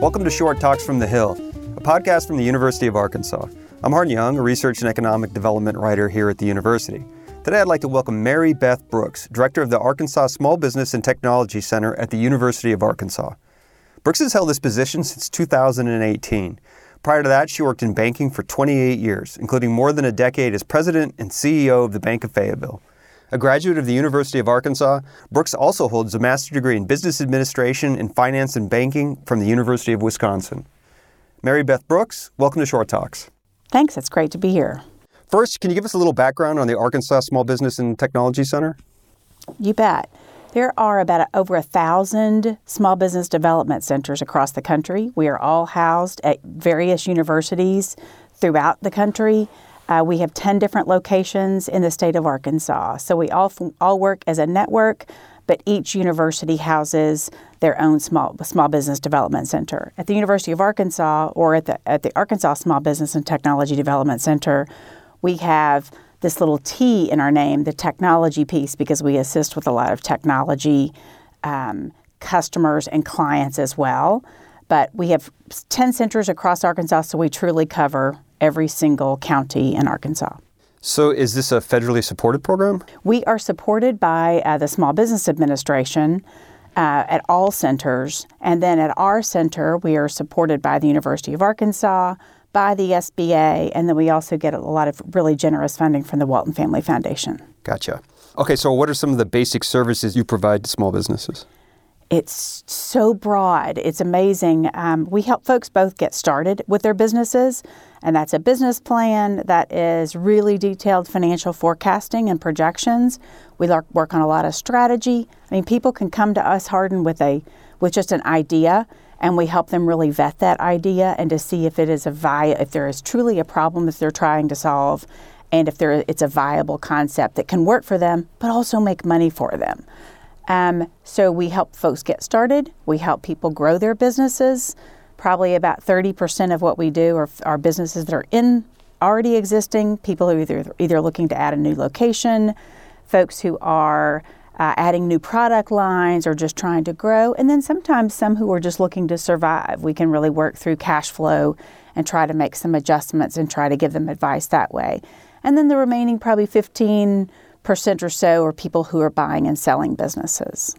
Welcome to Short Talks from the Hill, a podcast from the University of Arkansas. I'm Hardin Young, a research and economic development writer here at the university. Today I'd like to welcome Mary Beth Brooks, director of the Arkansas Small Business and Technology Center at the University of Arkansas. Brooks has held this position since 2018. Prior to that, she worked in banking for 28 years, including more than a decade as president and CEO of the Bank of Fayetteville. A graduate of the University of Arkansas, Brooks also holds a master's degree in business administration and finance and banking from the University of Wisconsin. Mary Beth Brooks, welcome to Short Talks. Thanks, it's great to be here. First, can you give us a little background on the Arkansas Small Business and Technology Center? You bet. There are about over a thousand small business development centers across the country. We are all housed at various universities throughout the country. Uh, we have 10 different locations in the state of Arkansas. So we all, all work as a network, but each university houses their own small small business development center. At the University of Arkansas or at the at the Arkansas Small Business and Technology Development Center, we have this little T in our name, the technology piece, because we assist with a lot of technology um, customers and clients as well. But we have 10 centers across Arkansas, so we truly cover every single county in Arkansas. So, is this a federally supported program? We are supported by uh, the Small Business Administration uh, at all centers. And then at our center, we are supported by the University of Arkansas, by the SBA, and then we also get a lot of really generous funding from the Walton Family Foundation. Gotcha. Okay, so what are some of the basic services you provide to small businesses? It's so broad. It's amazing. Um, we help folks both get started with their businesses, and that's a business plan that is really detailed financial forecasting and projections. We work on a lot of strategy. I mean, people can come to us Hardin with a with just an idea, and we help them really vet that idea and to see if it is a vi- if there is truly a problem that they're trying to solve, and if there it's a viable concept that can work for them, but also make money for them. Um, so we help folks get started. We help people grow their businesses. Probably about 30% of what we do are, are businesses that are in already existing, people who are either, either looking to add a new location, folks who are uh, adding new product lines or just trying to grow, and then sometimes some who are just looking to survive. We can really work through cash flow and try to make some adjustments and try to give them advice that way. And then the remaining probably 15 percent or so are people who are buying and selling businesses.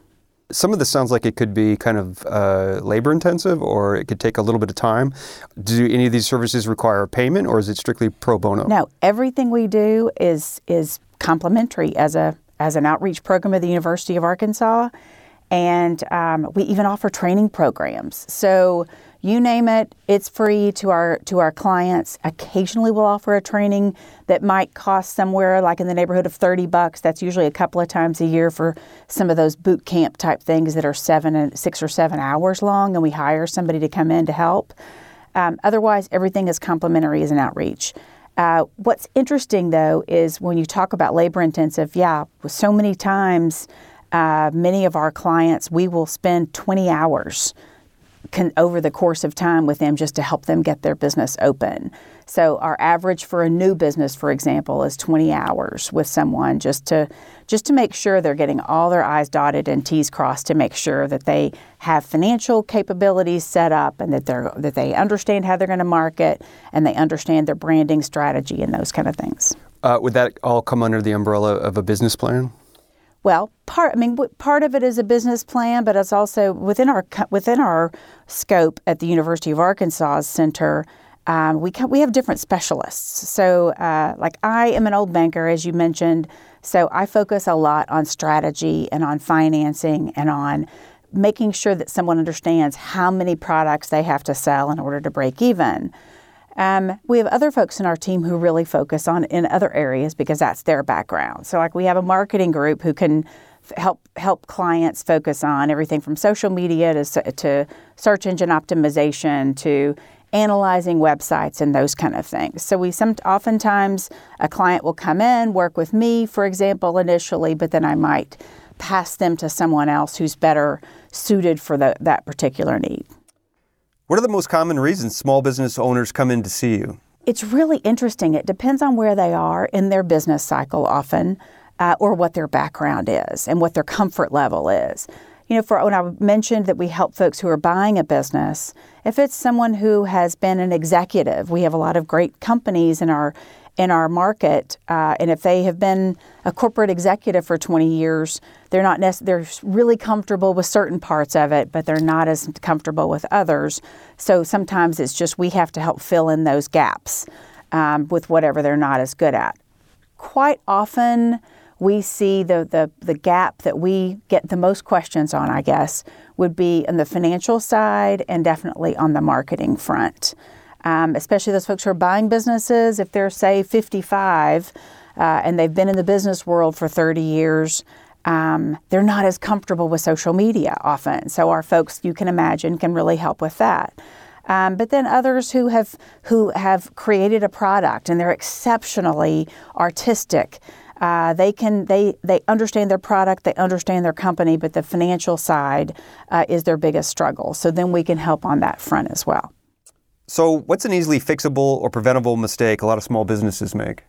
Some of this sounds like it could be kind of uh, labor intensive or it could take a little bit of time. Do any of these services require payment or is it strictly pro bono? No, everything we do is is complimentary as a as an outreach program of the University of Arkansas. And um, we even offer training programs. So you name it, it's free to our to our clients. Occasionally we'll offer a training that might cost somewhere like in the neighborhood of 30 bucks. That's usually a couple of times a year for some of those boot camp type things that are 7 and 6 or 7 hours long and we hire somebody to come in to help. Um, otherwise everything is complimentary as an outreach. Uh, what's interesting though is when you talk about labor intensive, yeah, so many times uh, many of our clients, we will spend 20 hours can, over the course of time with them just to help them get their business open. So our average for a new business, for example, is 20 hours with someone just to just to make sure they're getting all their I's dotted and T's crossed to make sure that they have financial capabilities set up and that they're that they understand how they're going to market and they understand their branding strategy and those kind of things. Uh, would that all come under the umbrella of a business plan? Well, part I mean part of it is a business plan, but it's also within our within our scope at the University of Arkansas Center. Um, we we have different specialists. So, uh, like I am an old banker, as you mentioned. So I focus a lot on strategy and on financing and on making sure that someone understands how many products they have to sell in order to break even. Um, we have other folks in our team who really focus on in other areas because that's their background. So, like we have a marketing group who can help help clients focus on everything from social media to to search engine optimization to analyzing websites and those kind of things. So we some oftentimes a client will come in, work with me, for example, initially, but then I might pass them to someone else who's better suited for the, that particular need. What are the most common reasons small business owners come in to see you? It's really interesting. It depends on where they are in their business cycle often, uh, or what their background is and what their comfort level is. you know, for when I mentioned that we help folks who are buying a business, if it's someone who has been an executive, we have a lot of great companies in our in our market, uh, and if they have been a corporate executive for 20 years, they're not nec- they're really comfortable with certain parts of it, but they're not as comfortable with others. So sometimes it's just we have to help fill in those gaps um, with whatever they're not as good at. Quite often, we see the, the, the gap that we get the most questions on, I guess, would be on the financial side and definitely on the marketing front um, especially those folks who are buying businesses. If they're, say, 55 uh, and they've been in the business world for 30 years, um, they're not as comfortable with social media often. So our folks, you can imagine, can really help with that. Um, but then others who have who have created a product and they're exceptionally artistic. Uh, they can they they understand their product, they understand their company, but the financial side uh, is their biggest struggle. So then we can help on that front as well. So, what's an easily fixable or preventable mistake a lot of small businesses make?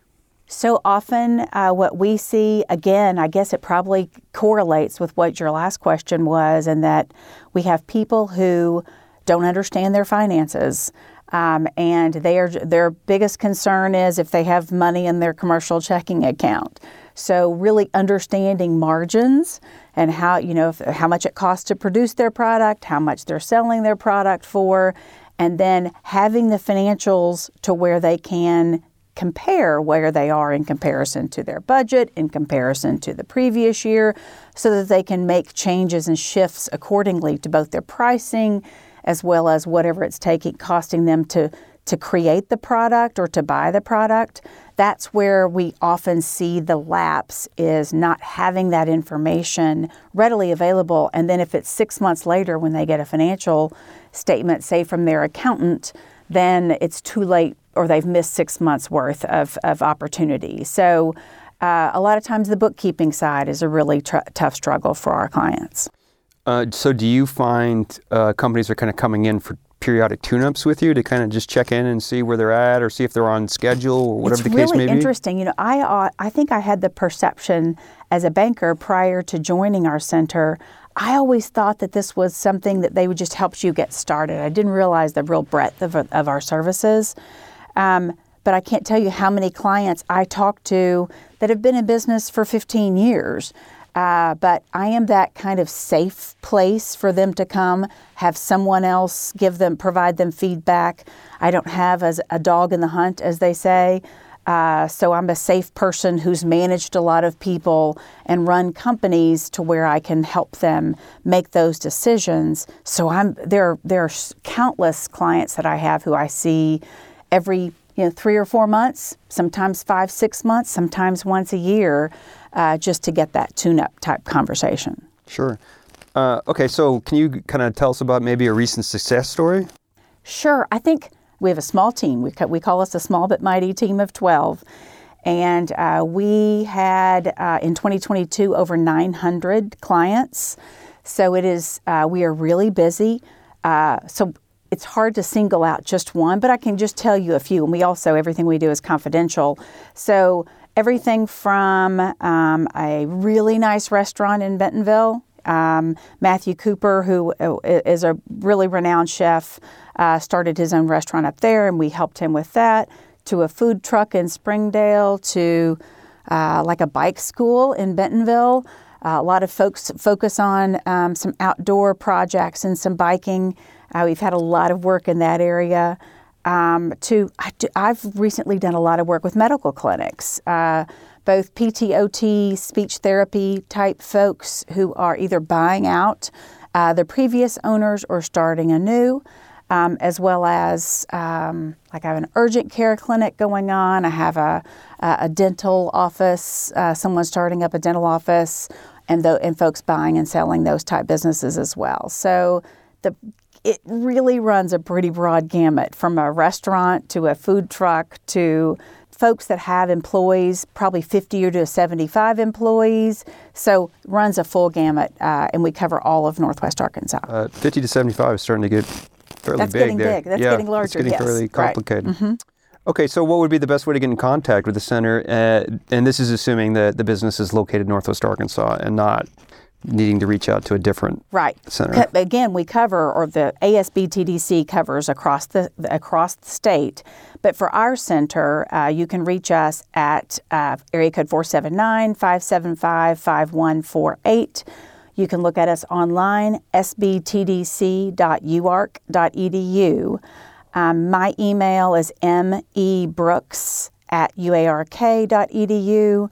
So often, uh, what we see, again, I guess it probably correlates with what your last question was, and that we have people who don't understand their finances. Um, and they are, their biggest concern is if they have money in their commercial checking account. So, really understanding margins and how you know if, how much it costs to produce their product, how much they're selling their product for, and then having the financials to where they can compare where they are in comparison to their budget, in comparison to the previous year, so that they can make changes and shifts accordingly to both their pricing as well as whatever it's taking costing them to to create the product or to buy the product that's where we often see the lapse is not having that information readily available. And then if it's 6 months later when they get a financial statement say from their accountant then it's too late or they've missed 6 months worth of, of opportunity. So uh, a lot of times the bookkeeping side is a really tr- tough struggle for our clients uh, so do you find uh, companies are kind of coming in for periodic tune-ups with you to kind of just check in and see where they're at or see if they're on schedule or whatever it's the really case may be? It's interesting. You know, I uh, I think I had the perception as a banker prior to joining our center. I always thought that this was something that they would just help you get started. I didn't realize the real breadth of, of our services. Um, but I can't tell you how many clients I talk to that have been in business for 15 years uh, but I am that kind of safe place for them to come, have someone else give them, provide them feedback. I don't have as a dog in the hunt, as they say. Uh, so I'm a safe person who's managed a lot of people and run companies to where I can help them make those decisions. So I'm there. There are countless clients that I have who I see every you know three or four months, sometimes five, six months, sometimes once a year uh, just to get that tune up type conversation. Sure. Uh, okay, so can you kind of tell us about maybe a recent success story? Sure. I think we have a small team. We, ca- we call us a small but mighty team of 12. And uh, we had uh, in 2022 over 900 clients. So it is, uh, we are really busy. Uh, so it's hard to single out just one, but I can just tell you a few. And we also, everything we do is confidential. So everything from um, a really nice restaurant in Bentonville. Um, Matthew Cooper, who uh, a really renowned chef, uh, started his own restaurant up there, and we helped him with that. To a food truck in Springdale, to uh, like a bike school in Bentonville. Uh, a lot of folks focus on um, some outdoor projects and some biking. Uh, we've had a lot of work in that area um, to I have recently done a lot of work with medical clinics, uh, both PTOT, speech therapy type folks who are either buying out uh, the previous owners or starting anew. Um, as well as um, like I have an urgent care clinic going on. I have a, a dental office, uh, someone starting up a dental office, and, th- and folks buying and selling those type businesses as well. So the it really runs a pretty broad gamut from a restaurant to a food truck to folks that have employees, probably 50 or to 75 employees. So runs a full gamut, uh, and we cover all of Northwest Arkansas. Uh, 50 to 75 is starting to get fairly That's big That's getting there. big. That's yeah, getting larger. It's getting yes. fairly complicated. Right. Mm-hmm. Okay, so what would be the best way to get in contact with the center? Uh, and this is assuming that the business is located in Northwest Arkansas and not needing to reach out to a different right center. Co- again, we cover, or the ASBTDC covers across the across the state. But for our center, uh, you can reach us at uh, area code 479 575 5148. You can look at us online, sbtdc.uark.edu. Um, my email is mebrooks at uark.edu.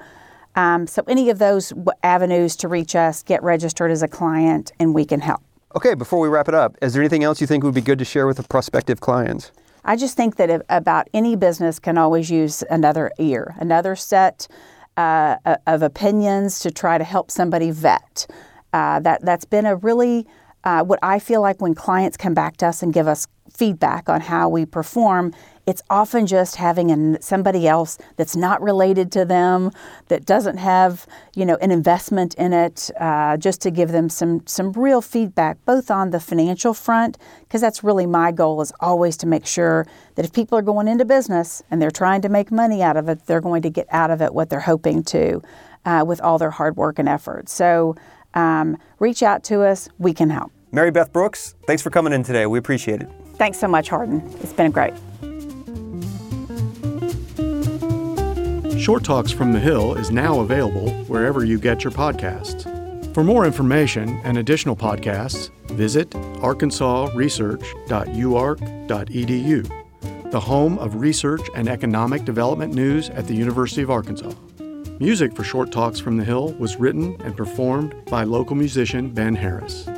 Um, so, any of those avenues to reach us, get registered as a client, and we can help. Okay, before we wrap it up, is there anything else you think would be good to share with the prospective clients? I just think that about any business can always use another ear, another set uh, of opinions to try to help somebody vet. Uh, that that's been a really uh, what I feel like when clients come back to us and give us feedback on how we perform, it's often just having an, somebody else that's not related to them, that doesn't have you know an investment in it, uh, just to give them some some real feedback, both on the financial front, because that's really my goal is always to make sure that if people are going into business and they're trying to make money out of it, they're going to get out of it what they're hoping to, uh, with all their hard work and effort. So. Um, reach out to us. We can help. Mary Beth Brooks, thanks for coming in today. We appreciate it. Thanks so much, Hardin. It's been great. Short Talks from the Hill is now available wherever you get your podcasts. For more information and additional podcasts, visit arkansasresearch.uark.edu, the home of research and economic development news at the University of Arkansas. Music for Short Talks from the Hill was written and performed by local musician Ben Harris.